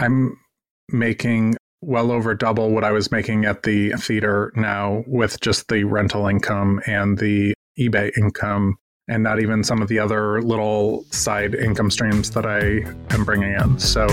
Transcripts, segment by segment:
I'm making well over double what I was making at the theater now with just the rental income and the eBay income, and not even some of the other little side income streams that I am bringing in. So,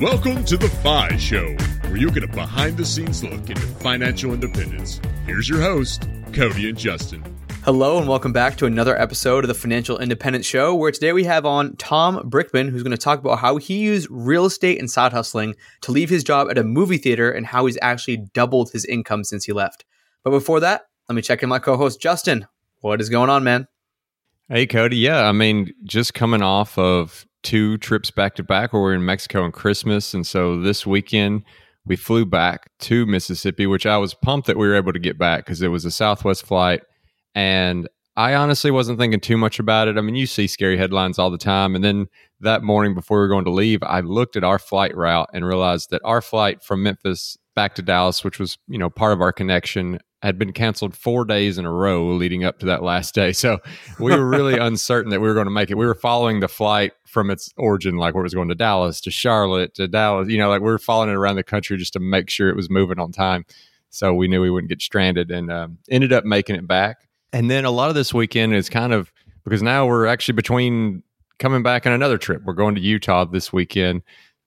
Welcome to the FI Show, where you get a behind the scenes look into financial independence. Here's your host, Cody and Justin. Hello, and welcome back to another episode of the Financial Independence Show, where today we have on Tom Brickman, who's going to talk about how he used real estate and side hustling to leave his job at a movie theater and how he's actually doubled his income since he left. But before that, let me check in my co host, Justin. What is going on, man? Hey, Cody. Yeah, I mean, just coming off of two trips back to back where we are in Mexico and Christmas. And so this weekend, we flew back to Mississippi, which I was pumped that we were able to get back because it was a Southwest flight. And I honestly wasn't thinking too much about it. I mean, you see scary headlines all the time. And then that morning before we were going to leave, I looked at our flight route and realized that our flight from Memphis back to Dallas, which was, you know, part of our connection, had been canceled four days in a row leading up to that last day. So we were really uncertain that we were going to make it. We were following the flight from its origin, like where it was going to Dallas, to Charlotte, to Dallas, you know, like we were following it around the country just to make sure it was moving on time. So we knew we wouldn't get stranded and um, ended up making it back. And then a lot of this weekend is kind of because now we're actually between coming back on another trip. We're going to Utah this weekend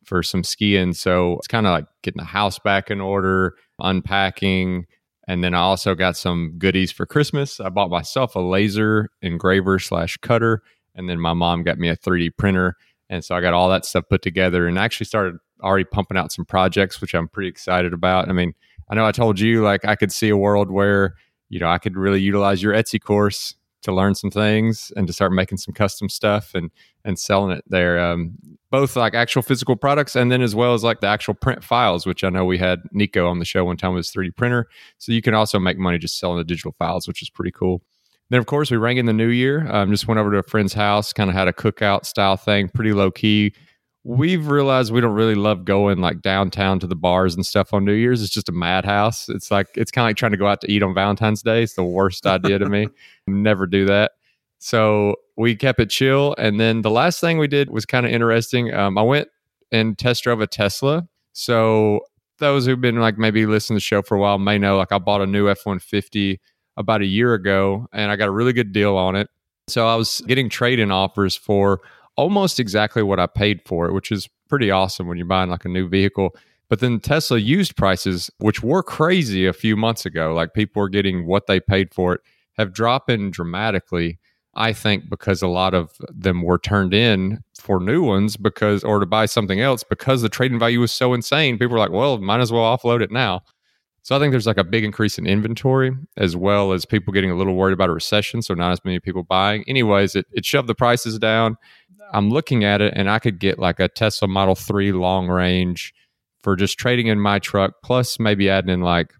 for some skiing. So it's kind of like getting the house back in order, unpacking. And then I also got some goodies for Christmas. I bought myself a laser engraver slash cutter. And then my mom got me a 3D printer. And so I got all that stuff put together and actually started already pumping out some projects, which I'm pretty excited about. I mean, I know I told you like I could see a world where, you know, I could really utilize your Etsy course to learn some things and to start making some custom stuff and and selling it there. Um, both like actual physical products and then as well as like the actual print files, which I know we had Nico on the show one time with his 3D printer. So you can also make money just selling the digital files, which is pretty cool. Then of course we rang in the new year. Um, just went over to a friend's house, kind of had a cookout style thing, pretty low key we've realized we don't really love going like downtown to the bars and stuff on New Year's. It's just a madhouse. It's like it's kind of like trying to go out to eat on Valentine's Day. It's the worst idea to me. Never do that. So we kept it chill. And then the last thing we did was kind of interesting. Um, I went and test drove a Tesla. So those who've been like maybe listening to the show for a while may know like I bought a new F one fifty about a year ago and I got a really good deal on it. So I was getting trade in offers for almost exactly what I paid for it, which is pretty awesome when you're buying like a new vehicle. But then Tesla used prices, which were crazy a few months ago, like people were getting what they paid for it, have dropped in dramatically. I think because a lot of them were turned in for new ones because, or to buy something else because the trading value was so insane. People were like, well, might as well offload it now. So I think there's like a big increase in inventory as well as people getting a little worried about a recession. So not as many people buying. Anyways, it, it shoved the prices down. I'm looking at it and I could get like a Tesla Model 3 long range for just trading in my truck, plus maybe adding in like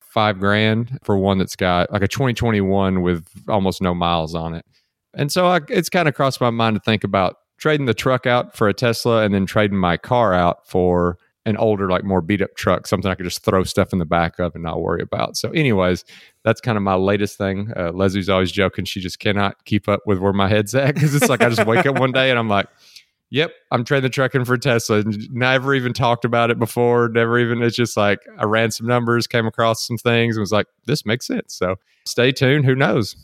five grand for one that's got like a 2021 with almost no miles on it. And so I, it's kind of crossed my mind to think about trading the truck out for a Tesla and then trading my car out for an older, like more beat up truck, something I could just throw stuff in the back of and not worry about. So, anyways, that's kind of my latest thing. Uh, Leslie's always joking; she just cannot keep up with where my head's at because it's like I just wake up one day and I'm like, "Yep, I'm trading the truck in for Tesla." Never even talked about it before. Never even. It's just like I ran some numbers, came across some things, and was like, "This makes sense." So, stay tuned. Who knows?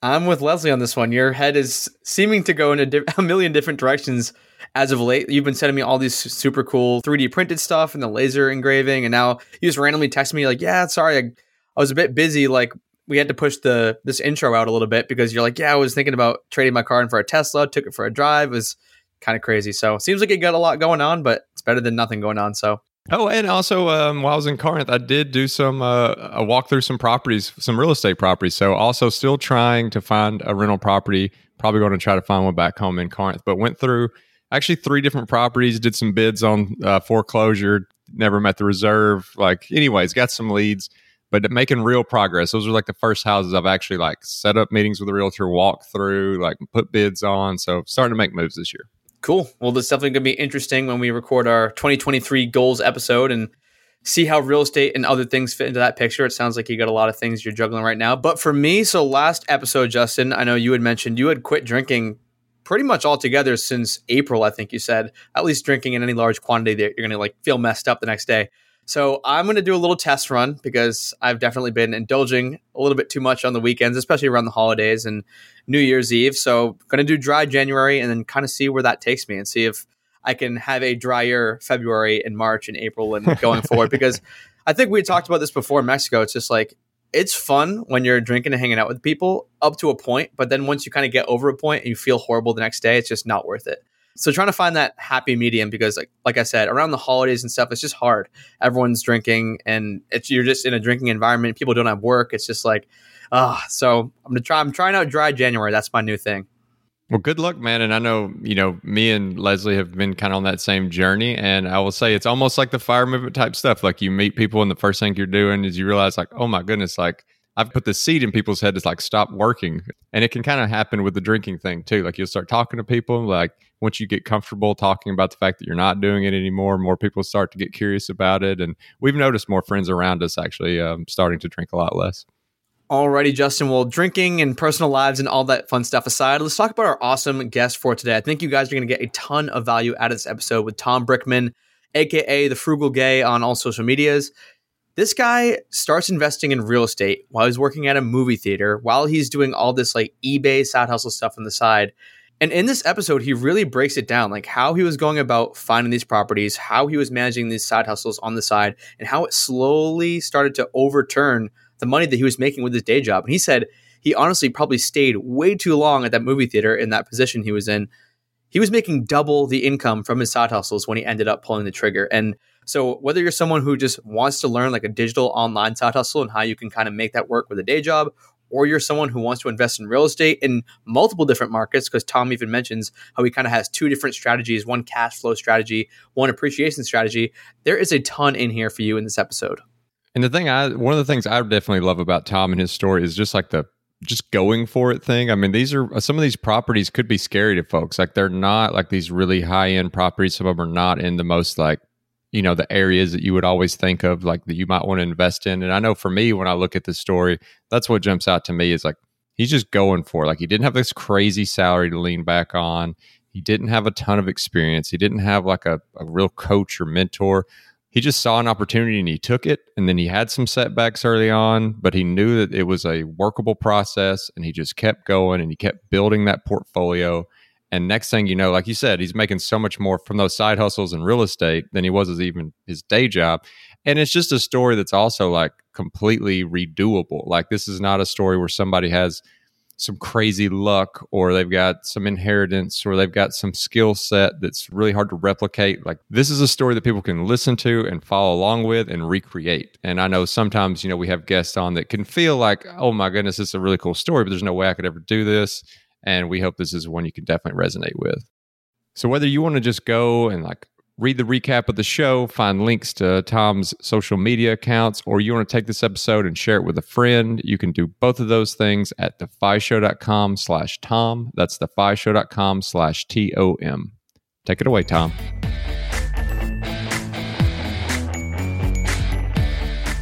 I'm with Leslie on this one. Your head is seeming to go in a, di- a, million different directions as of late. You've been sending me all these super cool 3D printed stuff and the laser engraving, and now you just randomly text me like, "Yeah, sorry, I, I was a bit busy. Like, we had to push the this intro out a little bit because you're like, yeah, I was thinking about trading my car in for a Tesla. Took it for a drive. It was kind of crazy. So seems like it got a lot going on, but it's better than nothing going on. So Oh, and also um, while I was in Corinth, I did do some uh, a walk through some properties, some real estate properties. So also still trying to find a rental property. Probably going to try to find one back home in Corinth, but went through actually three different properties. Did some bids on uh, foreclosure. Never met the reserve. Like, anyways, got some leads, but making real progress. Those are like the first houses I've actually like set up meetings with a realtor, walk through, like put bids on. So starting to make moves this year. Cool. Well, this definitely going to be interesting when we record our 2023 goals episode and see how real estate and other things fit into that picture. It sounds like you got a lot of things you're juggling right now. But for me, so last episode, Justin, I know you had mentioned you had quit drinking pretty much altogether since April, I think you said, at least drinking in any large quantity that you're going to like feel messed up the next day. So I'm going to do a little test run because I've definitely been indulging a little bit too much on the weekends, especially around the holidays and New Year's Eve. So going to do dry January and then kind of see where that takes me and see if I can have a drier February and March and April and going forward because I think we talked about this before in Mexico. It's just like it's fun when you're drinking and hanging out with people up to a point, but then once you kind of get over a point and you feel horrible the next day, it's just not worth it. So trying to find that happy medium because like like I said, around the holidays and stuff, it's just hard. Everyone's drinking and it's you're just in a drinking environment. People don't have work. It's just like ah. so I'm gonna try. I'm trying out dry January. That's my new thing. Well, good luck, man. And I know, you know, me and Leslie have been kind of on that same journey. And I will say it's almost like the fire movement type stuff. Like you meet people, and the first thing you're doing is you realize, like, oh my goodness, like I've put the seed in people's head to like stop working. And it can kind of happen with the drinking thing too. Like you'll start talking to people, like once you get comfortable talking about the fact that you're not doing it anymore, more people start to get curious about it. And we've noticed more friends around us actually um, starting to drink a lot less. Alrighty, Justin. Well, drinking and personal lives and all that fun stuff aside, let's talk about our awesome guest for today. I think you guys are going to get a ton of value out of this episode with Tom Brickman, aka the Frugal Gay, on all social medias. This guy starts investing in real estate while he's working at a movie theater, while he's doing all this like eBay side hustle stuff on the side. And in this episode, he really breaks it down, like how he was going about finding these properties, how he was managing these side hustles on the side, and how it slowly started to overturn the money that he was making with his day job. And he said he honestly probably stayed way too long at that movie theater in that position he was in. He was making double the income from his side hustles when he ended up pulling the trigger. And so, whether you're someone who just wants to learn like a digital online side hustle and how you can kind of make that work with a day job, or you're someone who wants to invest in real estate in multiple different markets, because Tom even mentions how he kind of has two different strategies one cash flow strategy, one appreciation strategy. There is a ton in here for you in this episode. And the thing I one of the things I definitely love about Tom and his story is just like the just going for it thing. I mean, these are uh, some of these properties could be scary to folks. Like they're not like these really high end properties. Some of them are not in the most like you know the areas that you would always think of like that you might want to invest in. And I know for me when I look at this story, that's what jumps out to me is like he's just going for it. Like he didn't have this crazy salary to lean back on. He didn't have a ton of experience. He didn't have like a, a real coach or mentor he just saw an opportunity and he took it. And then he had some setbacks early on, but he knew that it was a workable process and he just kept going and he kept building that portfolio. And next thing you know, like you said, he's making so much more from those side hustles in real estate than he was as even his day job. And it's just a story that's also like completely redoable. Like this is not a story where somebody has some crazy luck or they've got some inheritance or they've got some skill set that's really hard to replicate. Like this is a story that people can listen to and follow along with and recreate. And I know sometimes, you know, we have guests on that can feel like, oh my goodness, this is a really cool story, but there's no way I could ever do this. And we hope this is one you can definitely resonate with. So whether you want to just go and like read the recap of the show, find links to Tom's social media accounts, or you want to take this episode and share it with a friend, you can do both of those things at thefishow.com slash Tom. That's thefishow.com slash T-O-M. Take it away, Tom.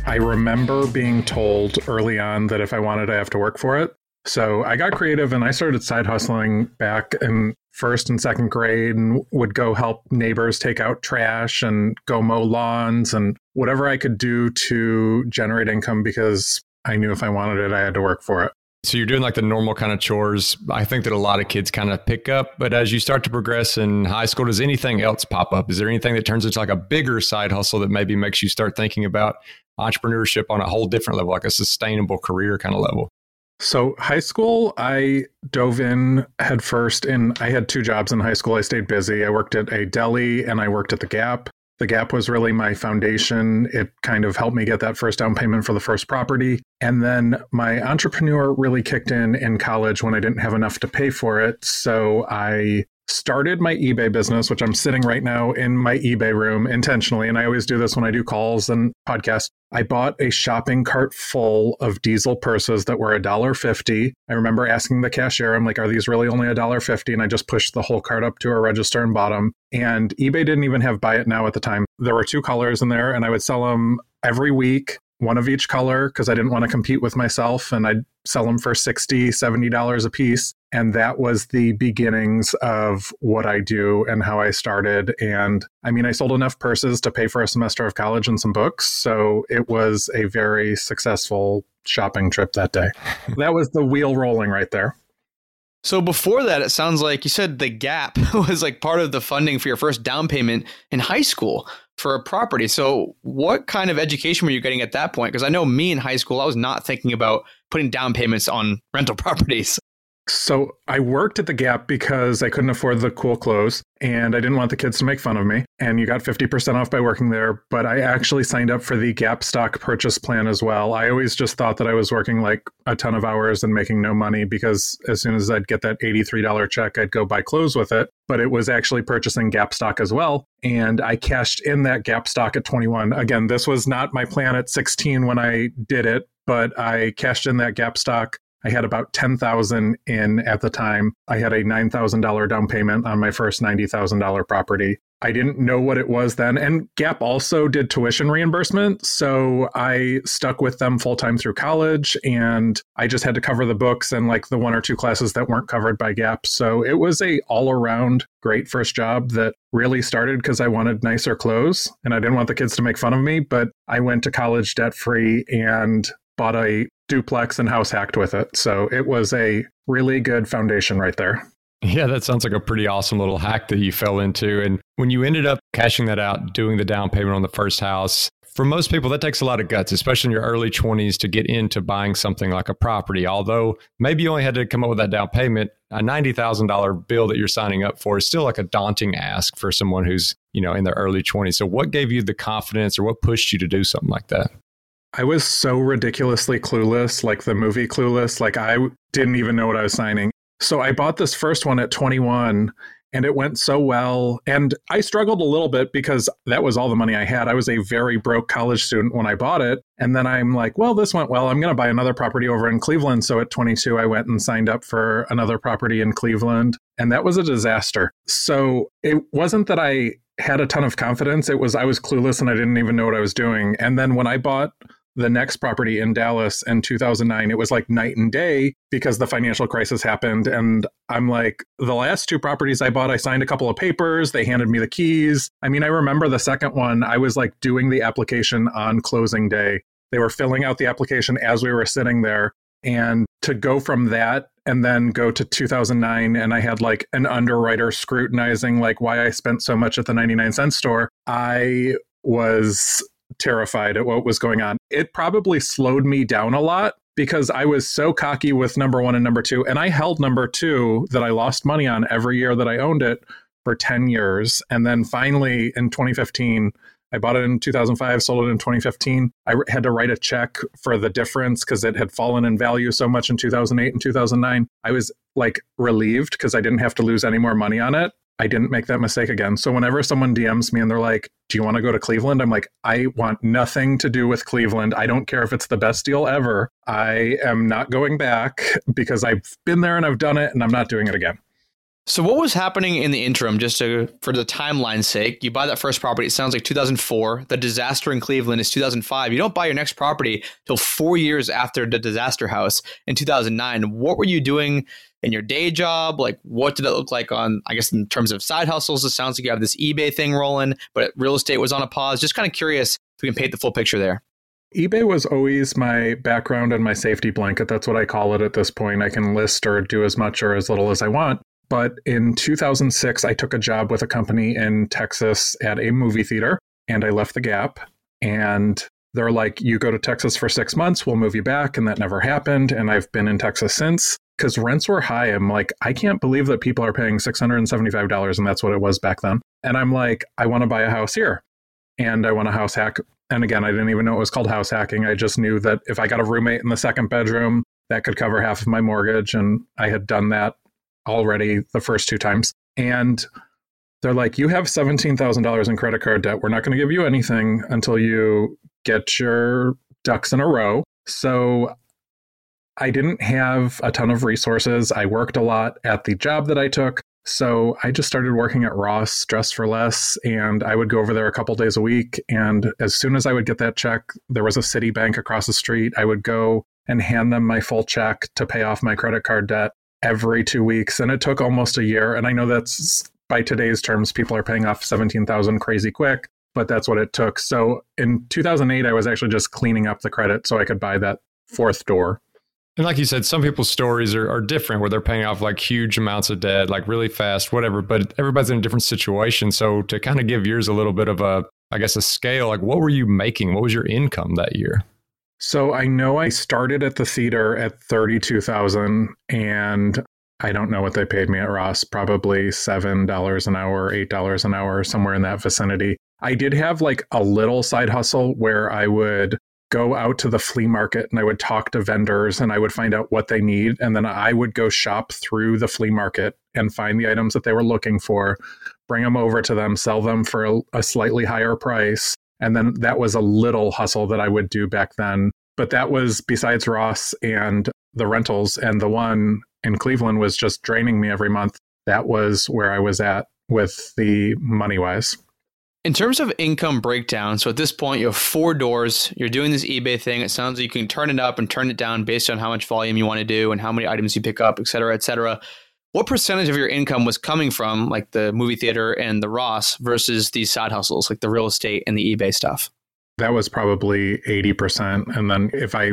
I remember being told early on that if I wanted, I have to work for it. So I got creative and I started side hustling back in first and second grade and would go help neighbors take out trash and go mow lawns and whatever I could do to generate income because I knew if I wanted it, I had to work for it. So you're doing like the normal kind of chores. I think that a lot of kids kind of pick up, but as you start to progress in high school, does anything else pop up? Is there anything that turns into like a bigger side hustle that maybe makes you start thinking about entrepreneurship on a whole different level, like a sustainable career kind of level? So, high school, I dove in headfirst, and I had two jobs in high school. I stayed busy. I worked at a deli and I worked at the Gap. The Gap was really my foundation. It kind of helped me get that first down payment for the first property. And then my entrepreneur really kicked in in college when I didn't have enough to pay for it. So I started my eBay business, which I'm sitting right now in my eBay room intentionally. And I always do this when I do calls and podcasts. I bought a shopping cart full of diesel purses that were $1.50. I remember asking the cashier, I'm like, are these really only $1.50? And I just pushed the whole cart up to a register and bought them. And eBay didn't even have buy it now at the time. There were two colors in there, and I would sell them every week one of each color because I didn't want to compete with myself and I'd sell them for 60 $70 a piece. And that was the beginnings of what I do and how I started. And I mean I sold enough purses to pay for a semester of college and some books so it was a very successful shopping trip that day. That was the wheel rolling right there. So before that, it sounds like you said the gap was like part of the funding for your first down payment in high school for a property. So what kind of education were you getting at that point? Because I know me in high school, I was not thinking about putting down payments on rental properties. So I worked at the Gap because I couldn't afford the cool clothes and I didn't want the kids to make fun of me. And you got 50% off by working there. But I actually signed up for the Gap stock purchase plan as well. I always just thought that I was working like a ton of hours and making no money because as soon as I'd get that $83 check, I'd go buy clothes with it. But it was actually purchasing Gap stock as well. And I cashed in that Gap stock at 21. Again, this was not my plan at 16 when I did it, but I cashed in that Gap stock I had about 10,000 in at the time. I had a $9,000 down payment on my first $90,000 property. I didn't know what it was then. And Gap also did tuition reimbursement. So I stuck with them full time through college and I just had to cover the books and like the one or two classes that weren't covered by Gap. So it was a all around great first job that really started because I wanted nicer clothes and I didn't want the kids to make fun of me. But I went to college debt free and bought a duplex and house hacked with it. So it was a really good foundation right there. Yeah, that sounds like a pretty awesome little hack that you fell into. And when you ended up cashing that out, doing the down payment on the first house, for most people, that takes a lot of guts, especially in your early 20s, to get into buying something like a property. Although maybe you only had to come up with that down payment, a $90,000 bill that you're signing up for is still like a daunting ask for someone who's, you know, in their early 20s. So what gave you the confidence or what pushed you to do something like that? I was so ridiculously clueless, like the movie Clueless. Like I didn't even know what I was signing. So I bought this first one at 21 and it went so well. And I struggled a little bit because that was all the money I had. I was a very broke college student when I bought it. And then I'm like, well, this went well. I'm going to buy another property over in Cleveland. So at 22, I went and signed up for another property in Cleveland. And that was a disaster. So it wasn't that I had a ton of confidence. It was I was clueless and I didn't even know what I was doing. And then when I bought the next property in Dallas in 2009, it was like night and day because the financial crisis happened. And I'm like, the last two properties I bought, I signed a couple of papers. They handed me the keys. I mean, I remember the second one, I was like doing the application on closing day. They were filling out the application as we were sitting there. And to go from that and then go to 2009 and I had like an underwriter scrutinizing like why I spent so much at the 99 cent store, I was terrified at what was going on. It probably slowed me down a lot because I was so cocky with number one and number two. And I held number two that I lost money on every year that I owned it for 10 years. And then finally in 2015, I bought it in 2005, sold it in 2015. I had to write a check for the difference because it had fallen in value so much in 2008 and 2009. I was like relieved because I didn't have to lose any more money on it. I didn't make that mistake again. So whenever someone DMs me and they're like, "Do you want to go to Cleveland?" I'm like, "I want nothing to do with Cleveland. I don't care if it's the best deal ever. I am not going back because I've been there and I've done it and I'm not doing it again." So what was happening in the interim just to, for the timeline's sake? You buy that first property, it sounds like 2004. The disaster in Cleveland is 2005. You don't buy your next property till 4 years after the disaster house in 2009. What were you doing in your day job? Like, what did it look like on, I guess, in terms of side hustles? It sounds like you have this eBay thing rolling, but real estate was on a pause. Just kind of curious if we can paint the full picture there. eBay was always my background and my safety blanket. That's what I call it at this point. I can list or do as much or as little as I want. But in 2006, I took a job with a company in Texas at a movie theater and I left the gap. And they're like, you go to Texas for six months, we'll move you back. And that never happened. And I've been in Texas since because rents were high. I'm like, I can't believe that people are paying $675 and that's what it was back then. And I'm like, I want to buy a house here and I want a house hack. And again, I didn't even know it was called house hacking. I just knew that if I got a roommate in the second bedroom, that could cover half of my mortgage. And I had done that already the first two times. And they're like, you have $17,000 in credit card debt. We're not going to give you anything until you get your ducks in a row. So I didn't have a ton of resources. I worked a lot at the job that I took. So I just started working at Ross, Dress for Less, and I would go over there a couple days a week. And as soon as I would get that check, there was a Citibank across the street. I would go and hand them my full check to pay off my credit card debt every two weeks. And it took almost a year. And I know that's by today's terms, people are paying off 17,000 crazy quick, but that's what it took. So in 2008, I was actually just cleaning up the credit so I could buy that fourth door. And like you said, some people's stories are, are different where they're paying off like huge amounts of debt, like really fast, whatever. But everybody's in a different situation. So to kind of give yours a little bit of a, I guess, a scale, like what were you making? What was your income that year? So I know I started at the theater at 32,000 and I don't know what they paid me at Ross, probably $7 an hour, $8 an hour, somewhere in that vicinity. I did have like a little side hustle where I would go out to the flea market and I would talk to vendors and I would find out what they need. And then I would go shop through the flea market and find the items that they were looking for, bring them over to them, sell them for a, a slightly higher price. And then that was a little hustle that I would do back then. But that was besides Ross and the rentals. And the one in Cleveland was just draining me every month. That was where I was at with the money wise. In terms of income breakdown, so at this point you have four doors. You're doing this eBay thing. It sounds like you can turn it up and turn it down based on how much volume you want to do and how many items you pick up, et cetera, et cetera. What percentage of your income was coming from like the movie theater and the Ross versus these side hustles, like the real estate and the eBay stuff? That was probably 80%. And then if I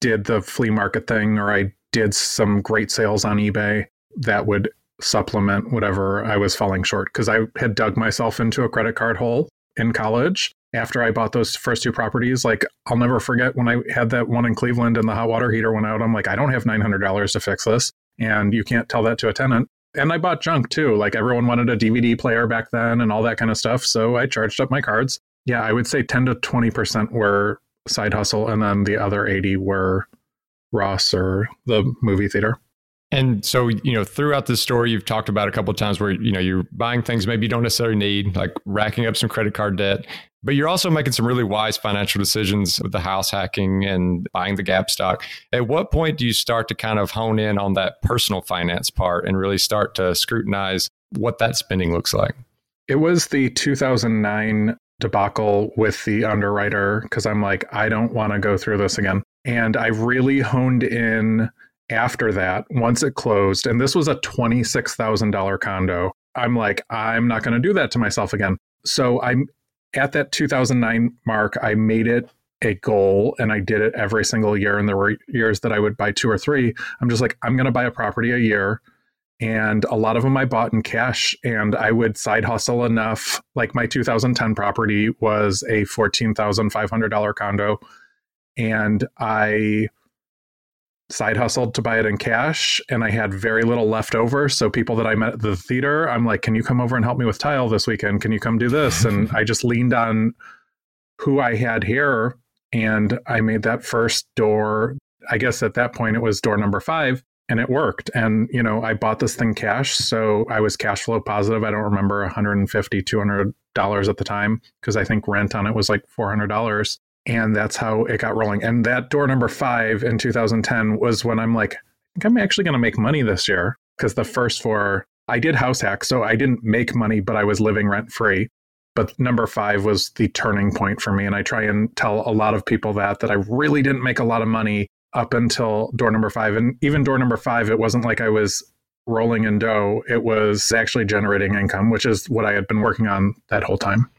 did the flea market thing or I did some great sales on eBay, that would supplement whatever I was falling short because I had dug myself into a credit card hole in college after I bought those first two properties. Like, I'll never forget when I had that one in Cleveland and the hot water heater went out. I'm like, I don't have $900 to fix this. And you can't tell that to a tenant. And I bought junk too. Like, everyone wanted a DVD player back then and all that kind of stuff. So I charged up my cards. Yeah, I would say 10 to 20% were side hustle. And then the other 80 were Ross or the movie theater. And so, you know, throughout this story, you've talked about a couple of times where, you know, you're buying things maybe you don't necessarily need, like racking up some credit card debt, but you're also making some really wise financial decisions with the house hacking and buying the Gap stock. At what point do you start to kind of hone in on that personal finance part and really start to scrutinize what that spending looks like? It was the 2009 debacle with the underwriter because I'm like, I don't want to go through this again. And I really honed in after that, once it closed, and this was a $26,000 condo, I'm like, I'm not going to do that to myself again. So I'm at that 2009 mark, I made it a goal and I did it every single year. And there were years that I would buy two or three. I'm just like, I'm going to buy a property a year. And a lot of them I bought in cash and I would side hustle enough. Like my 2010 property was a $14,500 condo. And I side hustled to buy it in cash and I had very little left over. So people that I met at the theater, I'm like, can you come over and help me with tile this weekend? Can you come do this? And I just leaned on who I had here and I made that first door. I guess at that point it was door number five and it worked. And, you know, I bought this thing cash. So I was cash flow positive. I don't remember 150, 200 dollars at the time because I think rent on it was like $400 and that's how it got rolling. And that door number five in 2010 was when I'm like, I think I'm actually going to make money this year because the mm-hmm. first four I did house hack, so I didn't make money, but I was living rent free. But number five was the turning point for me, and I try and tell a lot of people that that I really didn't make a lot of money up until door number five, and even door number five, it wasn't like I was rolling in dough; it was actually generating income, which is what I had been working on that whole time.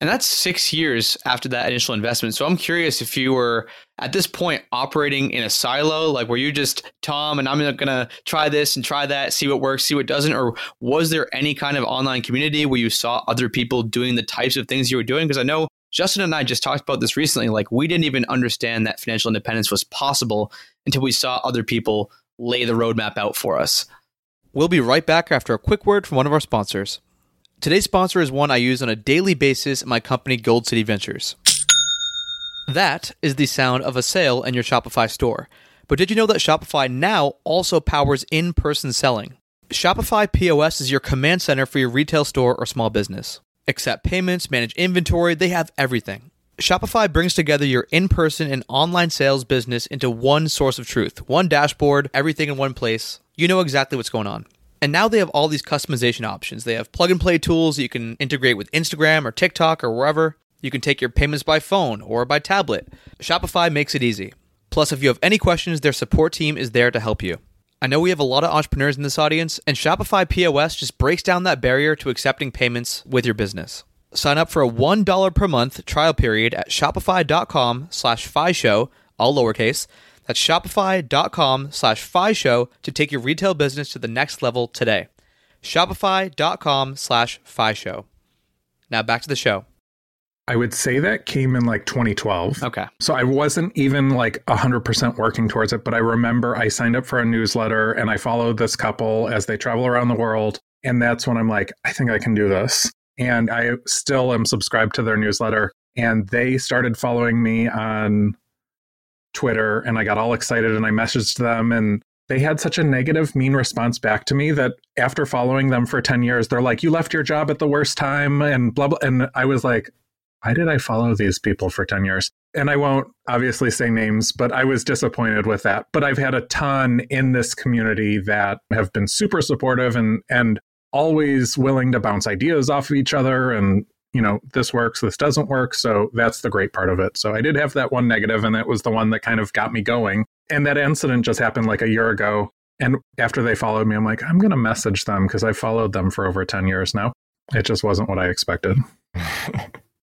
And that's six years after that initial investment. So I'm curious if you were at this point operating in a silo, like were you just Tom and I'm going to try this and try that, see what works, see what doesn't? Or was there any kind of online community where you saw other people doing the types of things you were doing? Because I know Justin and I just talked about this recently. Like we didn't even understand that financial independence was possible until we saw other people lay the roadmap out for us. We'll be right back after a quick word from one of our sponsors. Today's sponsor is one I use on a daily basis in my company, Gold City Ventures. That is the sound of a sale in your Shopify store. But did you know that Shopify now also powers in person selling? Shopify POS is your command center for your retail store or small business. Accept payments, manage inventory, they have everything. Shopify brings together your in person and online sales business into one source of truth, one dashboard, everything in one place. You know exactly what's going on. And now they have all these customization options. They have plug and play tools you can integrate with Instagram or TikTok or wherever. You can take your payments by phone or by tablet. Shopify makes it easy. Plus, if you have any questions, their support team is there to help you. I know we have a lot of entrepreneurs in this audience, and Shopify POS just breaks down that barrier to accepting payments with your business. Sign up for a $1 per month trial period at shopify.com slash show, all lowercase. That's shopify.com slash show to take your retail business to the next level today. Shopify.com slash show. Now back to the show. I would say that came in like 2012. Okay. So I wasn't even like 100% working towards it, but I remember I signed up for a newsletter and I followed this couple as they travel around the world. And that's when I'm like, I think I can do this. And I still am subscribed to their newsletter. And they started following me on Twitter and I got all excited and I messaged them and they had such a negative, mean response back to me that after following them for 10 years, they're like, you left your job at the worst time and blah, blah. And I was like, why did I follow these people for 10 years? And I won't obviously say names, but I was disappointed with that. But I've had a ton in this community that have been super supportive and and always willing to bounce ideas off of each other and you know, this works, this doesn't work. So that's the great part of it. So I did have that one negative, and it was the one that kind of got me going. And that incident just happened like a year ago. And after they followed me, I'm like, I'm going to message them because I followed them for over 10 years now. It just wasn't what I expected.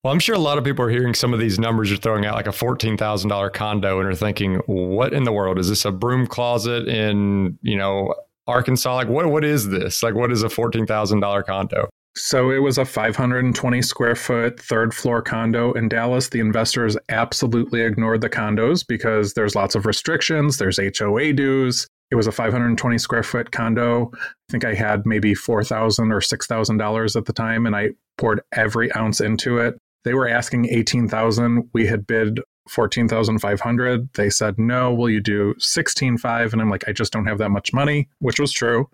Well, I'm sure a lot of people are hearing some of these numbers you're throwing out, like a $14,000 condo, and are thinking, what in the world? Is this a broom closet in, you know, Arkansas? Like, what, what is this? Like, what is a $14,000 condo? So it was a 520 square foot third floor condo in Dallas. The investors absolutely ignored the condos because there's lots of restrictions, there's HOA dues. It was a 520 square foot condo. I think I had maybe 4,000 or $6,000 at the time, and I poured every ounce into it. They were asking 18,000. We had bid 14,500. They said, "No, will you do 16.5?" And I'm like, "I just don't have that much money," which was true.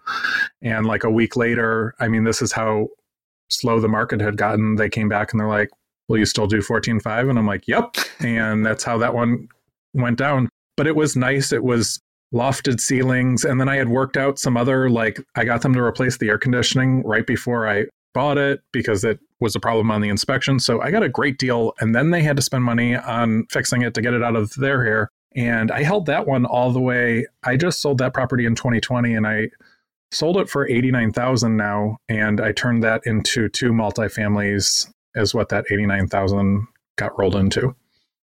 And like a week later, I mean, this is how slow the market had gotten. They came back and they're like, "Will you still do 14.5?" And I'm like, "Yep." And that's how that one went down. But it was nice. It was lofted ceilings and then I had worked out some other like I got them to replace the air conditioning right before I bought it because it was a problem on the inspection. So I got a great deal. And then they had to spend money on fixing it to get it out of their hair. And I held that one all the way. I just sold that property in 2020 and I sold it for 89,000 now. And I turned that into two multifamilies as what that 89,000 got rolled into.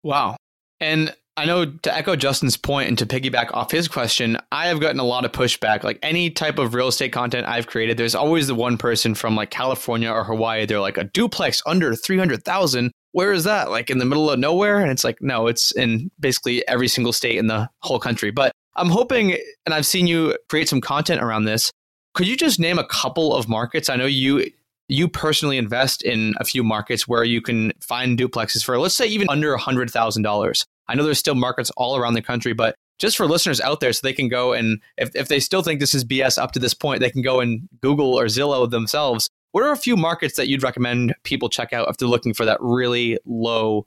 Wow. And I know to echo Justin's point and to piggyback off his question, I have gotten a lot of pushback. Like any type of real estate content I've created, there's always the one person from like California or Hawaii. They're like a duplex under 300,000. Where is that? Like in the middle of nowhere? And it's like, no, it's in basically every single state in the whole country. But I'm hoping, and I've seen you create some content around this. Could you just name a couple of markets? I know you you personally invest in a few markets where you can find duplexes for let's say even under $100,000. I know there's still markets all around the country, but just for listeners out there so they can go and if, if they still think this is BS up to this point, they can go and Google or Zillow themselves. What are a few markets that you'd recommend people check out if they're looking for that really low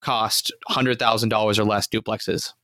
cost, $100,000 or less duplexes?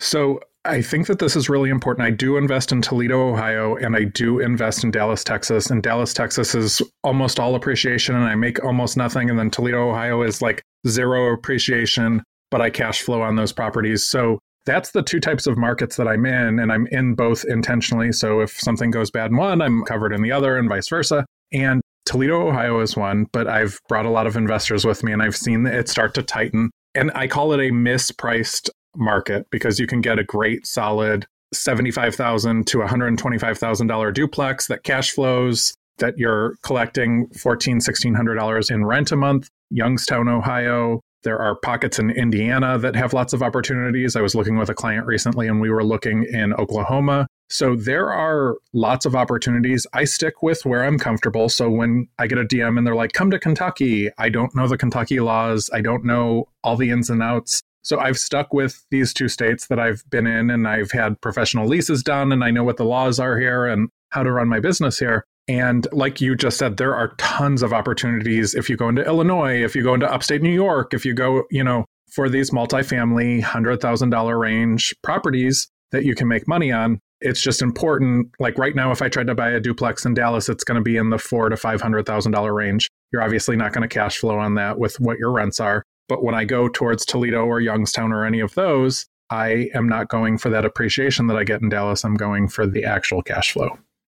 So I think that this is really important. I do invest in Toledo, Ohio, and I do invest in Dallas, Texas. And Dallas, Texas is almost all appreciation, and I make almost nothing. And then Toledo, Ohio is like zero appreciation but I cash flow on those properties. So that's the two types of markets that I'm in, and I'm in both intentionally. So if something goes bad in one, I'm covered in the other, and vice versa. And Toledo, Ohio is one, but I've brought a lot of investors with me, and I've seen it start to tighten. And I call it a mispriced market because you can get a great, solid 75,000 to $125,000 duplex that cash flows, that you're collecting $1,400, $1,600 in rent a month. Youngstown, Ohio, there are pockets in Indiana that have lots of opportunities. I was looking with a client recently and we were looking in Oklahoma. So there are lots of opportunities. I stick with where I'm comfortable. So when I get a DM and they're like, come to Kentucky, I don't know the Kentucky laws, I don't know all the ins and outs. So I've stuck with these two states that I've been in and I've had professional leases done and I know what the laws are here. And how to run my business here. And like you just said, there are tons of opportunities if you go into Illinois, if you go into upstate New York, if you go, you know, for these multifamily $100,000 range properties that you can make money on. It's just important. Like right now, if I tried to buy a duplex in Dallas, it's going to be in the four to five hundred thousand dollar range. You're obviously not going to cash flow on that with what your rents are. But when I go towards Toledo or Youngstown or any of those, I am not going for that appreciation that I get in Dallas. I'm going for the actual cash flow.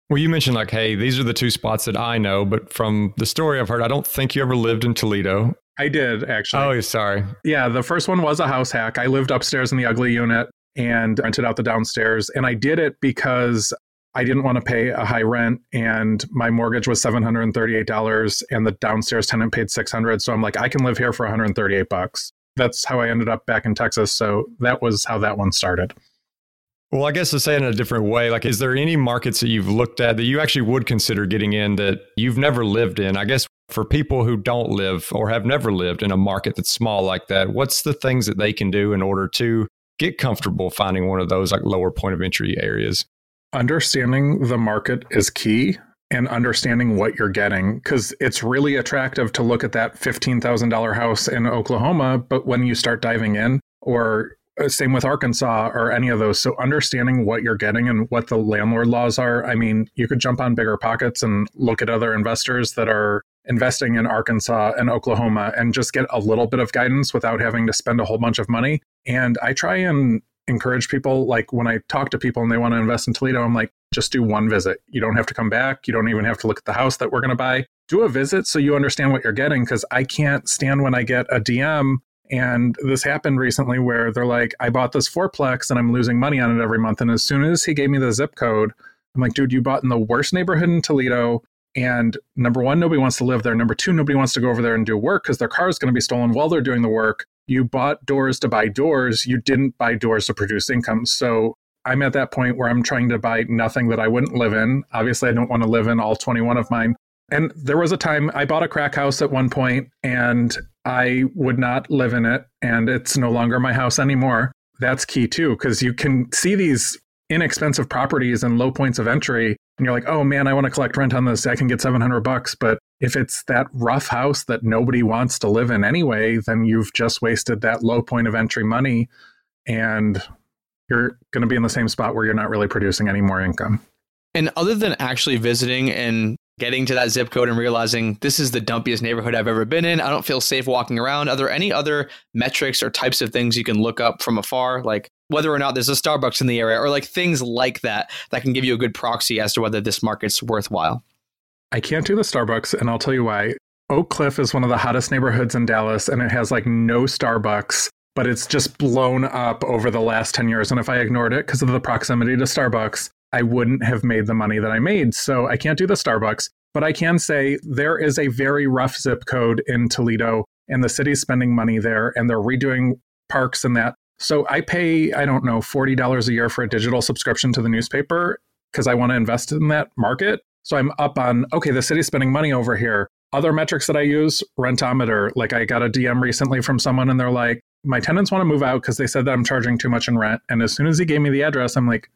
Well, you mentioned like, hey, these are the two spots that I know, but from the story I've heard, I don't think you ever lived in Toledo. I did actually. Oh, sorry. Yeah, the first one was a house hack. I lived upstairs in the ugly unit and rented out the downstairs. And I did it because I didn't want to pay a high rent and my mortgage was $738 and the downstairs tenant paid 600. So I'm like, I can live here for 138 bucks. That's how I ended up back in Texas. So that was how that one started. Well, I guess to say it in a different way, like, is there any markets that you've looked at that you actually would consider getting in that you've never lived in? I guess for people who don't live or have never lived in a market that's small like that, what's the things that they can do in order to get comfortable finding one of those like lower point of entry areas? Understanding the market is key and understanding what you're getting because it's really attractive to look at that $15,000 house in Oklahoma. But when you start diving in, or uh, same with Arkansas or any of those. So understanding what you're getting and what the landlord laws are. I mean, you could jump on bigger pockets and look at other investors that are investing in Arkansas and Oklahoma and just get a little bit of guidance without having to spend a whole bunch of money. And I try and encourage people like when I talk to people and they want to invest in Toledo, I'm like, just do one visit. You don't have to come back. You don't even have to look at the house that we're going to buy. Do a visit so you understand what you're getting because I can't stand when I get a DM and this happened recently where they're like, I bought this fourplex and I'm losing money on it every month. And as soon as he gave me the zip code, I'm like, dude, you bought in the worst neighborhood in Toledo. And number one, nobody wants to live there. Number two, nobody wants to go over there and do work because their car is going to be stolen while they're doing the work. You bought doors to buy doors. You didn't buy doors to produce income. So I'm at that point where I'm trying to buy nothing that I wouldn't live in. Obviously, I don't want to live in all 21 of mine. And there was a time I bought a crack house at one point and I would not live in it. And it's no longer my house anymore. That's key too, because you can see these inexpensive properties and low points of entry and you're like, oh man, I want to collect rent on this. I can get 700 bucks. But if it's that rough house that nobody wants to live in anyway, then you've just wasted that low point of entry money and you're going to be in the same spot where you're not really producing any more income. And other than actually visiting and getting to that zip code and realizing this is the dumpiest neighborhood I've ever been in. I don't feel safe walking around. Are there any other metrics or types of things you can look up from afar, like whether or not there's a Starbucks in the area or like things like that that can give you a good proxy as to whether this market's worthwhile? I can't do the Starbucks, and I'll tell you why. Oak Cliff is one of the hottest neighborhoods in Dallas, and it has like no Starbucks but it's just blown up over the last 10 years. And if I ignored it because of the proximity to Starbucks, I wouldn't have made the money that I made. So I can't do the Starbucks, but I can say there is a very rough zip code in Toledo and the city's spending money there and they're redoing parks and that. So I pay, I don't know, $40 a year for a digital subscription to the newspaper because I want to invest in that market. So I'm up on, okay, the city's spending money over here. Other metrics that I use, rentometer. Like I got a DM recently from someone and they're like, my tenants want to move out because they said that I'm charging too much in rent. And as soon as he gave me the address, I'm like,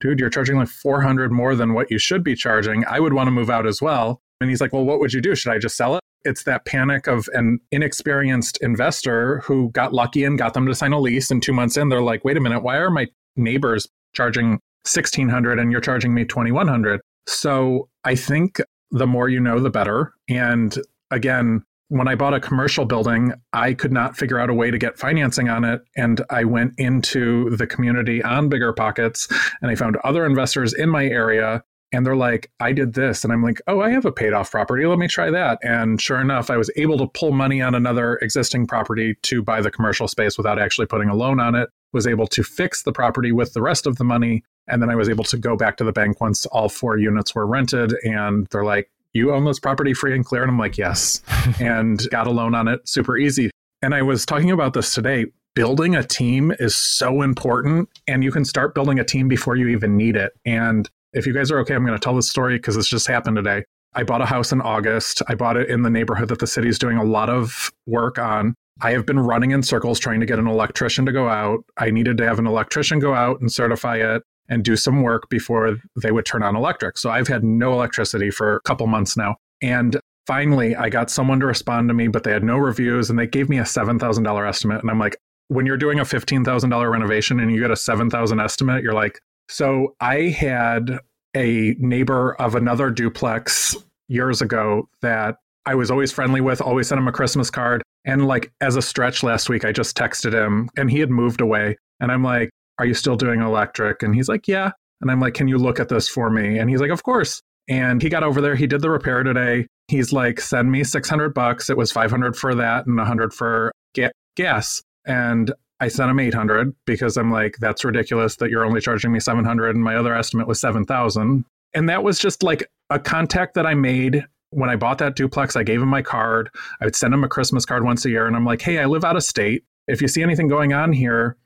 dude, you're charging like 400 more than what you should be charging. I would want to move out as well. And he's like, well, what would you do? Should I just sell it? It's that panic of an inexperienced investor who got lucky and got them to sign a lease. And two months in, they're like, wait a minute, why are my neighbors charging 1600 and you're charging me 2100? So I think the more you know, the better. And again, when I bought a commercial building, I could not figure out a way to get financing on it. And I went into the community on Bigger Pockets and I found other investors in my area. And they're like, I did this. And I'm like, oh, I have a paid off property. Let me try that. And sure enough, I was able to pull money on another existing property to buy the commercial space without actually putting a loan on it, was able to fix the property with the rest of the money. And then I was able to go back to the bank once all four units were rented. And they're like, you own this property free and clear? And I'm like, yes. and got a loan on it super easy. And I was talking about this today. Building a team is so important, and you can start building a team before you even need it. And if you guys are okay, I'm going to tell this story because it's just happened today. I bought a house in August. I bought it in the neighborhood that the city is doing a lot of work on. I have been running in circles trying to get an electrician to go out. I needed to have an electrician go out and certify it. And do some work before they would turn on electric. So I've had no electricity for a couple months now. And finally, I got someone to respond to me, but they had no reviews and they gave me a $7,000 estimate. And I'm like, when you're doing a $15,000 renovation and you get a 7,000 estimate, you're like, so I had a neighbor of another duplex years ago that I was always friendly with, always sent him a Christmas card. And like as a stretch last week, I just texted him and he had moved away. And I'm like, Are you still doing electric? And he's like, Yeah. And I'm like, Can you look at this for me? And he's like, Of course. And he got over there. He did the repair today. He's like, Send me 600 bucks. It was 500 for that and 100 for ga- gas. And I sent him 800 because I'm like, that's ridiculous that you're only charging me 700 and my other estimate was 7,000. And that was just like a contact that I made when I bought that duplex. I gave him my card. I would send him a Christmas card once a year. And I'm like, hey, I live out of state. If you see anything going on here,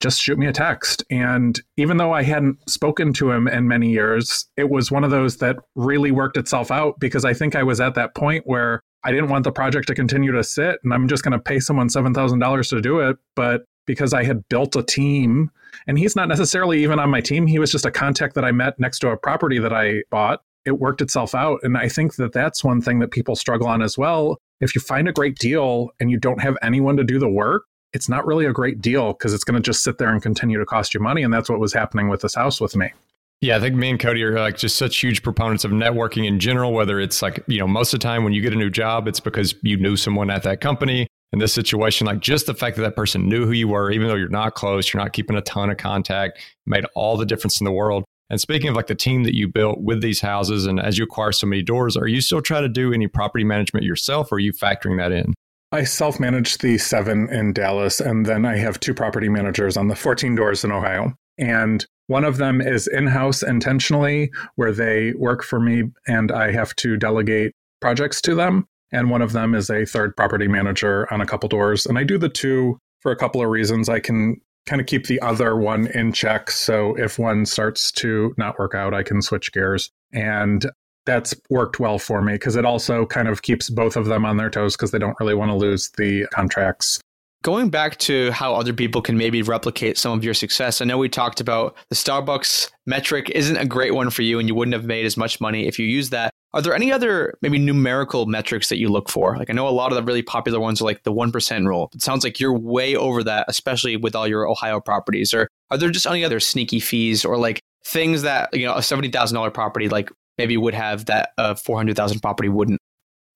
just shoot me a text. And even though I hadn't spoken to him in many years, it was one of those that really worked itself out because I think I was at that point where I didn't want the project to continue to sit and I'm just going to pay someone $7,000 to do it. But because I had built a team, and he's not necessarily even on my team, he was just a contact that I met next to a property that I bought. It worked itself out. And I think that that's one thing that people struggle on as well. If you find a great deal and you don't have anyone to do the work, it's not really a great deal because it's going to just sit there and continue to cost you money. And that's what was happening with this house with me. Yeah, I think me and Cody are like just such huge proponents of networking in general, whether it's like, you know, most of the time when you get a new job, it's because you knew someone at that company. In this situation, like just the fact that that person knew who you were, even though you're not close, you're not keeping a ton of contact, made all the difference in the world. And speaking of like the team that you built with these houses, and as you acquire so many doors, are you still trying to do any property management yourself, or are you factoring that in? I self manage the seven in Dallas, and then I have two property managers on the 14 doors in Ohio. And one of them is in house intentionally, where they work for me and I have to delegate projects to them. And one of them is a third property manager on a couple doors. And I do the two for a couple of reasons. I can kind of keep the other one in check. So if one starts to not work out, I can switch gears. And that's worked well for me because it also kind of keeps both of them on their toes because they don't really want to lose the contracts Going back to how other people can maybe replicate some of your success, I know we talked about the Starbucks metric isn't a great one for you and you wouldn't have made as much money if you used that. Are there any other maybe numerical metrics that you look for? Like I know a lot of the really popular ones are like the 1% rule. It sounds like you're way over that, especially with all your Ohio properties. Or are there just any other sneaky fees or like things that, you know, a $70,000 property like maybe would have that uh, a 400,000 property wouldn't?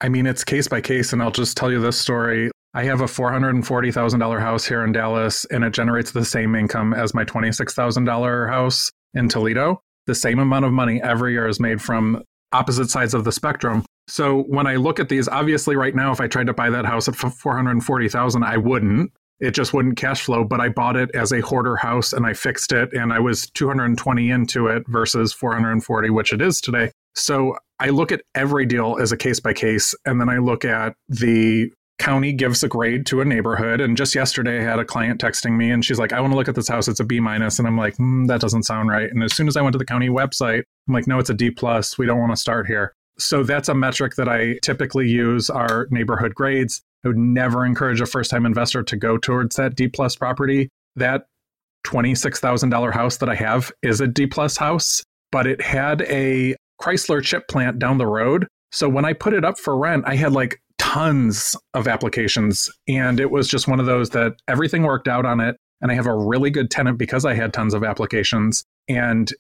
I mean, it's case by case. And I'll just tell you this story. I have a $440,000 house here in Dallas, and it generates the same income as my $26,000 house in Toledo. The same amount of money every year is made from opposite sides of the spectrum. So when I look at these, obviously, right now, if I tried to buy that house at 440,000, I wouldn't. It just wouldn't cash flow. But I bought it as a hoarder house, and I fixed it, and I was 220 into it versus 440, which it is today. So I look at every deal as a case by case, and then I look at the county gives a grade to a neighborhood. And just yesterday, I had a client texting me, and she's like, "I want to look at this house. It's a B minus." And I'm like, mm, "That doesn't sound right." And as soon as I went to the county website, I'm like, "No, it's a D plus. We don't want to start here." So that's a metric that I typically use. Our neighborhood grades. I would never encourage a first time investor to go towards that D plus property. That $26,000 house that I have is a D plus house, but it had a Chrysler Jeep plant down the road. So when I put it up for rent, I had like tons of applications. And it was just one of those that everything worked out on it. And I have a really good tenant because I had tons of applications. And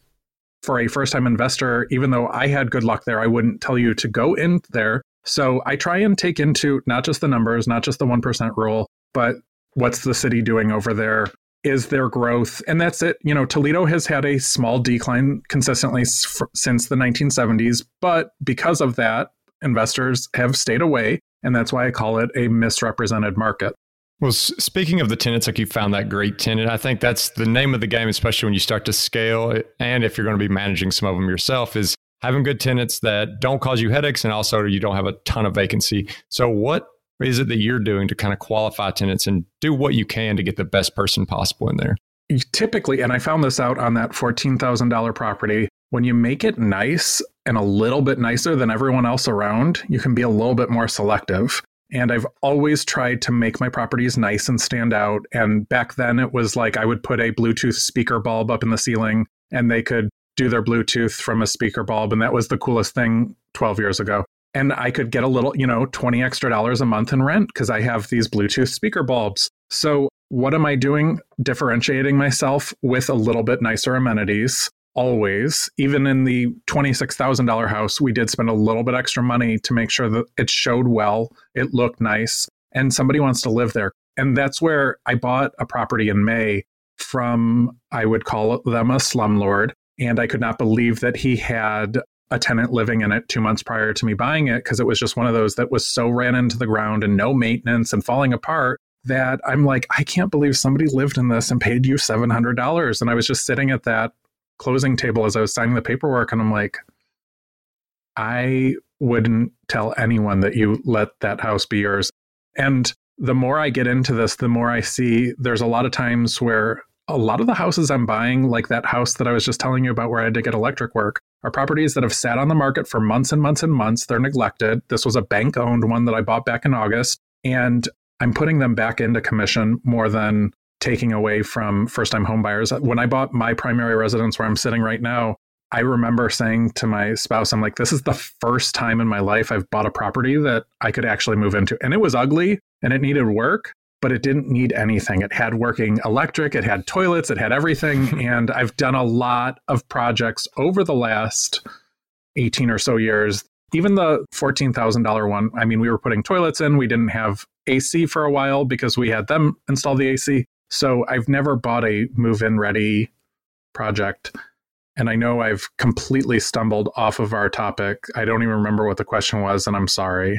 for a first time investor, even though I had good luck there, I wouldn't tell you to go in there. So I try and take into not just the numbers, not just the 1% rule, but what's the city doing over there? Is there growth? And that's it. You know, Toledo has had a small decline consistently s- since the 1970s, but because of that, investors have stayed away and that's why I call it a misrepresented market. Well, speaking of the tenants, like you found that great tenant, I think that's the name of the game, especially when you start to scale. And if you're going to be managing some of them yourself, is having good tenants that don't cause you headaches and also you don't have a ton of vacancy. So, what is it that you're doing to kind of qualify tenants and do what you can to get the best person possible in there? Typically, and I found this out on that $14,000 property, when you make it nice and a little bit nicer than everyone else around, you can be a little bit more selective. And I've always tried to make my properties nice and stand out. And back then, it was like I would put a Bluetooth speaker bulb up in the ceiling and they could do their Bluetooth from a speaker bulb. And that was the coolest thing 12 years ago. And I could get a little, you know, 20 extra dollars a month in rent because I have these Bluetooth speaker bulbs. So, what am I doing? Differentiating myself with a little bit nicer amenities. Always, even in the $26,000 house, we did spend a little bit extra money to make sure that it showed well, it looked nice, and somebody wants to live there. And that's where I bought a property in May from, I would call them a slumlord. And I could not believe that he had a tenant living in it two months prior to me buying it because it was just one of those that was so ran into the ground and no maintenance and falling apart that I'm like, I can't believe somebody lived in this and paid you $700. And I was just sitting at that closing table as I was signing the paperwork and I'm like, I wouldn't tell anyone that you let that house be yours. And the more I get into this, the more I see there's a lot of times where a lot of the houses I'm buying, like that house that I was just telling you about where I had to get electric work, are properties that have sat on the market for months and months and months. They're neglected. This was a bank owned one that I bought back in August. And I'm putting them back into commission more than taking away from first time homebuyers. When I bought my primary residence where I'm sitting right now, I remember saying to my spouse, I'm like, this is the first time in my life I've bought a property that I could actually move into. And it was ugly and it needed work, but it didn't need anything. It had working electric, it had toilets, it had everything. and I've done a lot of projects over the last 18 or so years. Even the $14,000 one, I mean, we were putting toilets in. We didn't have AC for a while because we had them install the AC. So I've never bought a move in ready project. And I know I've completely stumbled off of our topic. I don't even remember what the question was, and I'm sorry.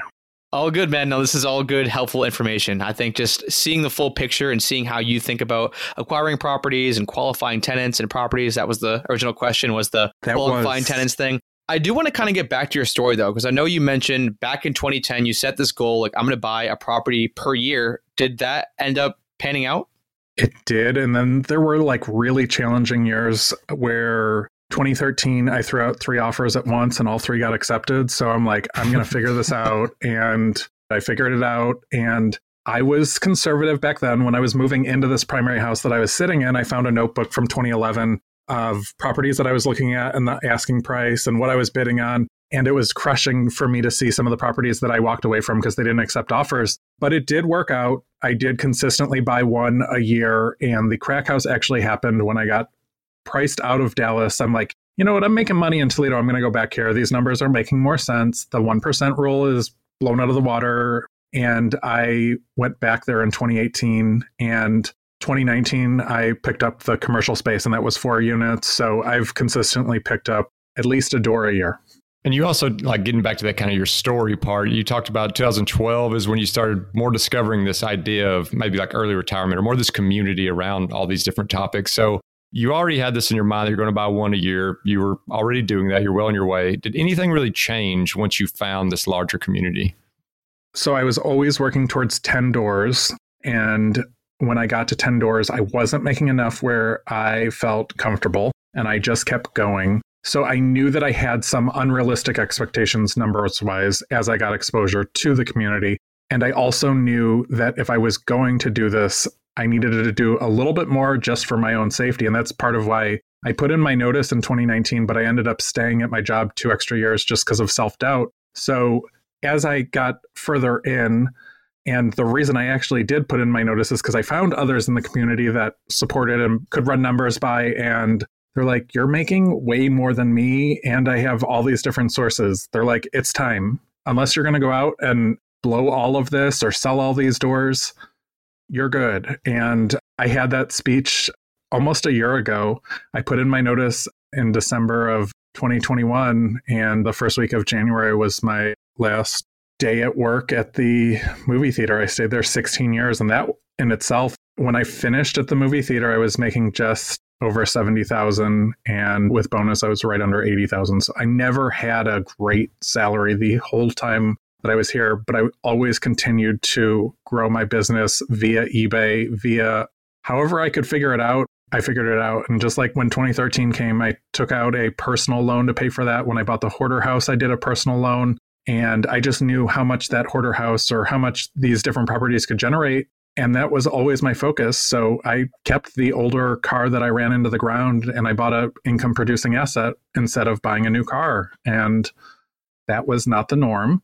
All good, man. No, this is all good, helpful information. I think just seeing the full picture and seeing how you think about acquiring properties and qualifying tenants and properties. That was the original question. Was the that qualifying was... tenants thing? I do want to kind of get back to your story though, because I know you mentioned back in 2010 you set this goal like I'm going to buy a property per year. Did that end up panning out? It did, and then there were like really challenging years where 2013 i threw out three offers at once and all three got accepted. So i'm like i'm going to figure this out. And i figured it out. And i was conservative back then. When i was moving into this primary house that i was sitting in i found a notebook from 2011 of properties that i was looking at and the asking price and what i was bidding on. And it was crushing for me to see some of the properties that i walked away from because they didn't accept offers. But it did work out. I did consistently buy one a year and the crack house actually happened when i got priced out of Dallas, I'm like, you know what? I'm making money in Toledo. I'm going to go back here. These numbers are making more sense. The 1% rule is blown out of the water. And I went back there in 2018 and 2019, I picked up the commercial space and that was four units. So I've consistently picked up at least a door a year. And you also like getting back to that kind of your story part. You talked about 2012 is when you started more discovering this idea of maybe like early retirement or more this community around all these different topics. So you already had this in your mind that you're going to buy one a year. You were already doing that. You're well on your way. Did anything really change once you found this larger community? So I was always working towards 10 doors. And when I got to 10 doors, I wasn't making enough where I felt comfortable and I just kept going. So I knew that I had some unrealistic expectations numbers wise as I got exposure to the community. And I also knew that if I was going to do this, I needed to do a little bit more just for my own safety. And that's part of why I put in my notice in 2019, but I ended up staying at my job two extra years just because of self doubt. So as I got further in, and the reason I actually did put in my notice is because I found others in the community that supported and could run numbers by. And they're like, You're making way more than me. And I have all these different sources. They're like, It's time. Unless you're going to go out and blow all of this or sell all these doors, you're good. And I had that speech almost a year ago. I put in my notice in December of 2021, and the first week of January was my last day at work at the movie theater. I stayed there 16 years, and that in itself, when I finished at the movie theater, I was making just over 70,000 and with bonus I was right under 80,000. So I never had a great salary the whole time that I was here, but I always continued to grow my business via eBay, via however I could figure it out. I figured it out. And just like when 2013 came, I took out a personal loan to pay for that. When I bought the hoarder house, I did a personal loan. And I just knew how much that hoarder house or how much these different properties could generate. And that was always my focus. So I kept the older car that I ran into the ground and I bought a income producing asset instead of buying a new car. And that was not the norm.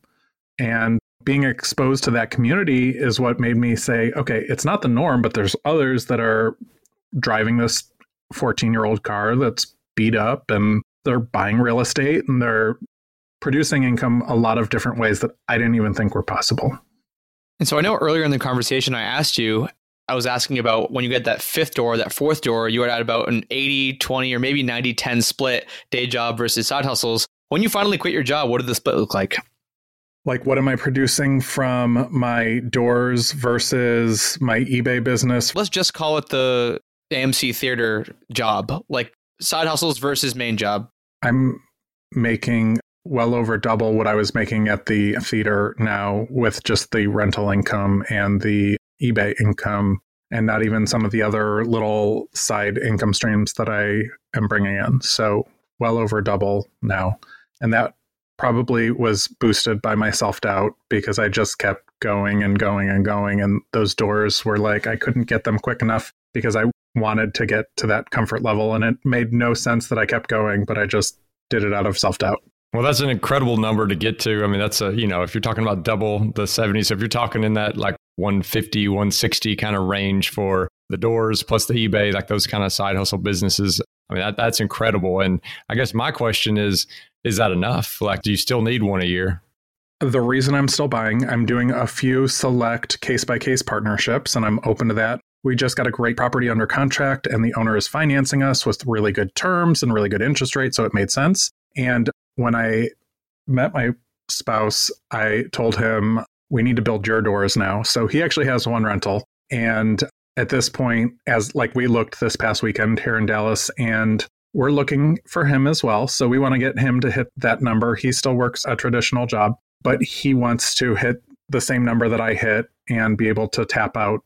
And being exposed to that community is what made me say, okay, it's not the norm, but there's others that are driving this 14 year old car that's beat up and they're buying real estate and they're producing income a lot of different ways that I didn't even think were possible. And so I know earlier in the conversation I asked you, I was asking about when you get that fifth door, that fourth door, you were at about an 80 20 or maybe 90 10 split day job versus side hustles. When you finally quit your job, what did the split look like? Like, what am I producing from my doors versus my eBay business? Let's just call it the AMC theater job, like side hustles versus main job. I'm making well over double what I was making at the theater now with just the rental income and the eBay income, and not even some of the other little side income streams that I am bringing in. So, well over double now. And that probably was boosted by my self doubt because I just kept going and going and going. And those doors were like, I couldn't get them quick enough because I wanted to get to that comfort level. And it made no sense that I kept going, but I just did it out of self doubt. Well, that's an incredible number to get to. I mean, that's a, you know, if you're talking about double the 70, so if you're talking in that like 150, 160 kind of range for the doors plus the eBay, like those kind of side hustle businesses, I mean, that, that's incredible. And I guess my question is, is that enough? Like, do you still need one a year? The reason I'm still buying, I'm doing a few select case by case partnerships, and I'm open to that. We just got a great property under contract, and the owner is financing us with really good terms and really good interest rates, so it made sense. And when I met my spouse, I told him, we need to build your doors now. So he actually has one rental. And at this point, as like we looked this past weekend here in Dallas, and we're looking for him as well. So we want to get him to hit that number. He still works a traditional job, but he wants to hit the same number that I hit and be able to tap out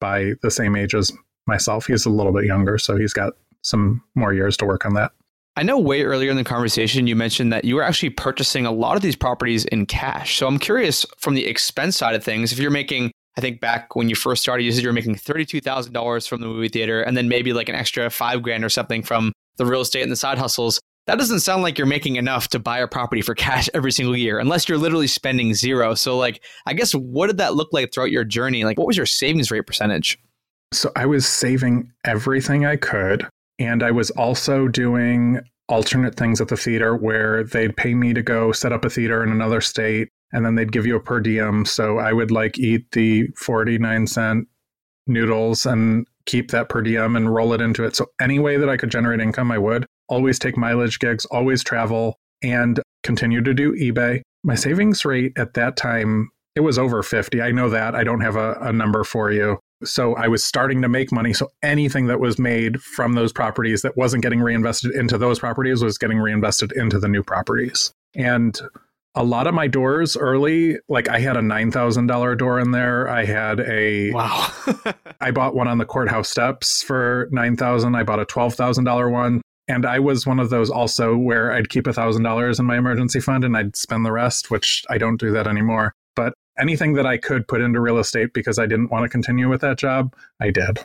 by the same age as myself. He's a little bit younger, so he's got some more years to work on that. I know way earlier in the conversation you mentioned that you were actually purchasing a lot of these properties in cash. So I'm curious from the expense side of things, if you're making, I think back when you first started, you said you were making $32,000 from the movie theater and then maybe like an extra five grand or something from the real estate and the side hustles. That doesn't sound like you're making enough to buy a property for cash every single year, unless you're literally spending zero. So, like, I guess what did that look like throughout your journey? Like, what was your savings rate percentage? So, I was saving everything I could. And I was also doing alternate things at the theater where they'd pay me to go set up a theater in another state and then they'd give you a per diem. So I would like eat the 49 cent noodles and keep that per diem and roll it into it. So any way that I could generate income, I would. Always take mileage gigs, always travel, and continue to do eBay. My savings rate at that time, it was over 50. I know that. I don't have a, a number for you. So I was starting to make money. So anything that was made from those properties that wasn't getting reinvested into those properties was getting reinvested into the new properties. And a lot of my doors early, like I had a $9,000 door in there. I had a Wow. I bought one on the courthouse steps for 9,000. I bought a $12,000 one. And I was one of those also where I'd keep a $1,000 in my emergency fund and I'd spend the rest, which I don't do that anymore. But anything that I could put into real estate because I didn't want to continue with that job, I did.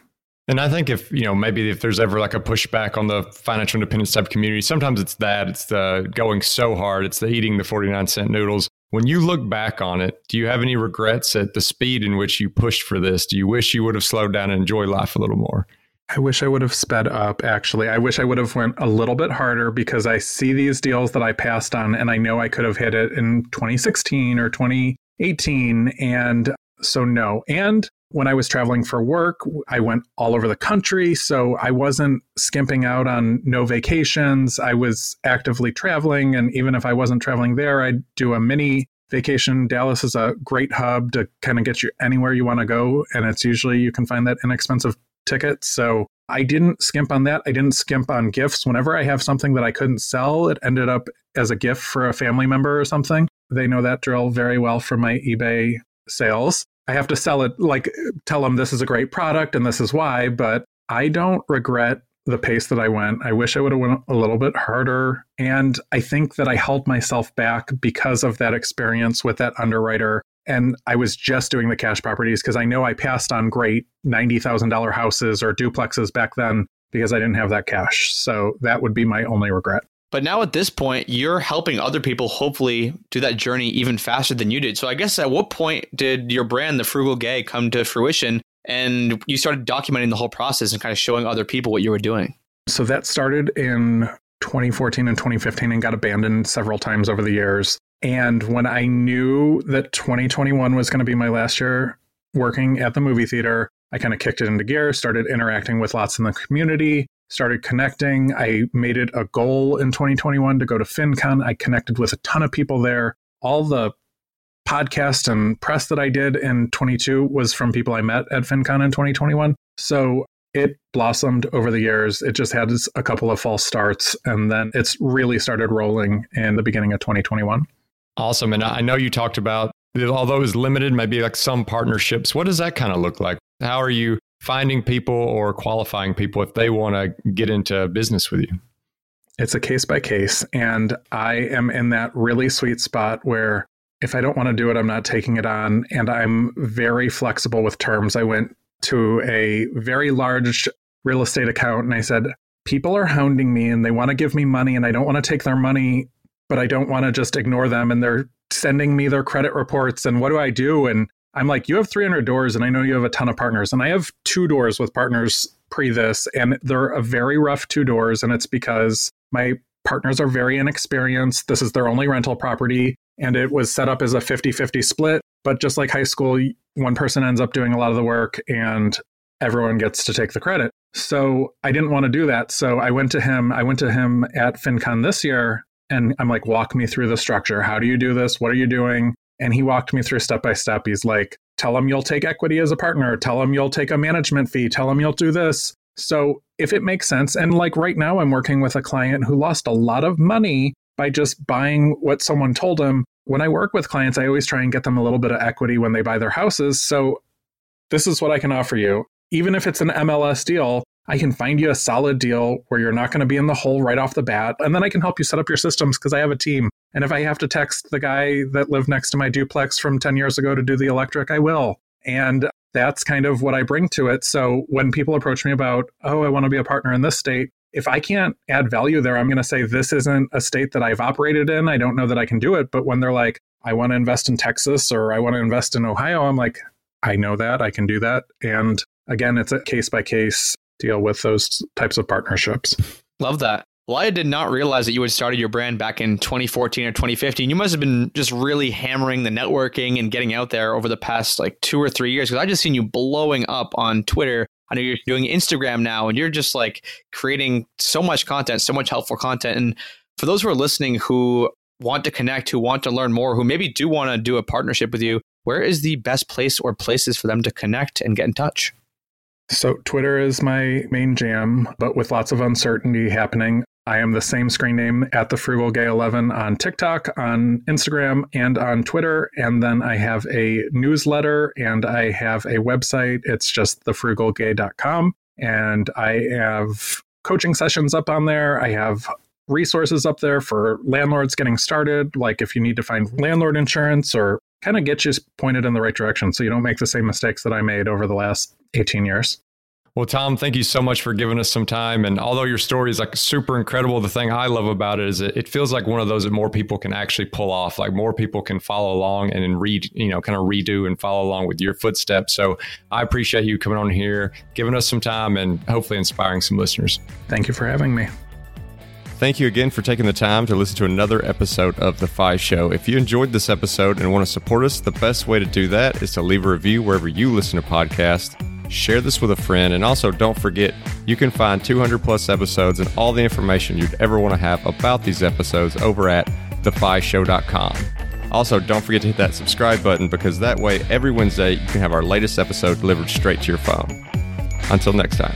And I think if, you know, maybe if there's ever like a pushback on the financial independence type community, sometimes it's that. It's the going so hard. It's the eating the 49 cent noodles. When you look back on it, do you have any regrets at the speed in which you pushed for this? Do you wish you would have slowed down and enjoyed life a little more? I wish I would have sped up actually. I wish I would have went a little bit harder because I see these deals that I passed on and I know I could have hit it in 2016 or 2018 and so no. And when I was traveling for work, I went all over the country. So I wasn't skimping out on no vacations. I was actively traveling. And even if I wasn't traveling there, I'd do a mini vacation. Dallas is a great hub to kind of get you anywhere you want to go. And it's usually you can find that inexpensive ticket. So I didn't skimp on that. I didn't skimp on gifts. Whenever I have something that I couldn't sell, it ended up as a gift for a family member or something. They know that drill very well from my eBay sales. I have to sell it, like tell them this is a great product and this is why, but I don't regret the pace that I went. I wish I would have went a little bit harder. And I think that I held myself back because of that experience with that underwriter And I was just doing the cash properties because I know I passed on great $90,000 houses or duplexes back then because I didn't have that cash. So that would be my only regret. But now at this point, you're helping other people hopefully do that journey even faster than you did. So I guess at what point did your brand, The Frugal Gay, come to fruition and you started documenting the whole process and kind of showing other people what you were doing? So that started in 2014 and 2015 and got abandoned several times over the years. And when I knew that 2021 was going to be my last year working at the movie theater, I kind of kicked it into gear, started interacting with lots in the community, started connecting. I made it a goal in 2021 to go to FinCon. I connected with a ton of people there. All the podcast and press that I did in 22 was from people I met at FinCon in 2021. So it blossomed over the years. It just had a couple of false starts and then it's really started rolling in the beginning of 2021. Awesome. And I know you talked about, although it was limited, maybe like some partnerships. What does that kind of look like? How are you finding people or qualifying people if they want to get into business with you? It's a case by case. And I am in that really sweet spot where if I don't want to do it, I'm not taking it on. And I'm very flexible with terms. I went to a very large real estate account and I said, People are hounding me and they want to give me money and I don't want to take their money, but I don't want to just ignore them. And they're sending me their credit reports. And what do I do? And I'm like, You have 300 doors and I know you have a ton of partners. And I have two doors with partners pre this, and they're a very rough two doors. And it's because my partners are very inexperienced. This is their only rental property. And it was set up as a 50 50 split. But just like high school, one person ends up doing a lot of the work and everyone gets to take the credit. So I didn't want to do that. So I went to him. I went to him at FinCon this year and I'm like, walk me through the structure. How do you do this? What are you doing? And he walked me through step by step. He's like, tell him you'll take equity as a partner. Tell him you'll take a management fee. Tell him you'll do this. So if it makes sense, and like right now, I'm working with a client who lost a lot of money by just buying what someone told him when I work with clients, I always try and get them a little bit of equity when they buy their houses. So this is what I can offer you. Even if it's an MLS deal, I can find you a solid deal where you're not going to be in the hole right off the bat. And then I can help you set up your systems because I have a team. And if I have to text the guy that lived next to my duplex from 10 years ago to do the electric, I will. And that's kind of what I bring to it. So when people approach me about, oh, I want to be a partner in this state, if I can't add value there, I'm going to say this isn't a state that I've operated in. I don't know that I can do it. But when they're like, I want to invest in Texas or I want to invest in Ohio, I'm like, I know that. I can do that. And again, it's a case by case deal with those types of partnerships. Love that. Well, I did not realize that you had started your brand back in 2014 or 2015. You must have been just really hammering the networking and getting out there over the past like two or three years because I just seen you blowing up on Twitter I know you're doing Instagram now and you're just like creating so much content, so much helpful content. And for those who are listening who want to connect, who want to learn more, who maybe do want to do a partnership with you, where is the best place or places for them to connect and get in touch? So, Twitter is my main jam, but with lots of uncertainty happening, I am the same screen name at the Frugal Gay 11 on TikTok, on Instagram, and on Twitter. And then I have a newsletter and I have a website. It's just thefrugalgay.com. And I have coaching sessions up on there. I have resources up there for landlords getting started, like if you need to find mm-hmm. landlord insurance or kind of get you pointed in the right direction so you don't make the same mistakes that I made over the last 18 years. Well, Tom, thank you so much for giving us some time. And although your story is like super incredible, the thing I love about it is it, it feels like one of those that more people can actually pull off. Like more people can follow along and then read, you know, kind of redo and follow along with your footsteps. So I appreciate you coming on here, giving us some time, and hopefully inspiring some listeners. Thank you for having me. Thank you again for taking the time to listen to another episode of The FI Show. If you enjoyed this episode and want to support us, the best way to do that is to leave a review wherever you listen to podcasts share this with a friend, and also don't forget you can find 200 plus episodes and all the information you'd ever want to have about these episodes over at thefishow.com. Also, don't forget to hit that subscribe button because that way every Wednesday you can have our latest episode delivered straight to your phone. Until next time.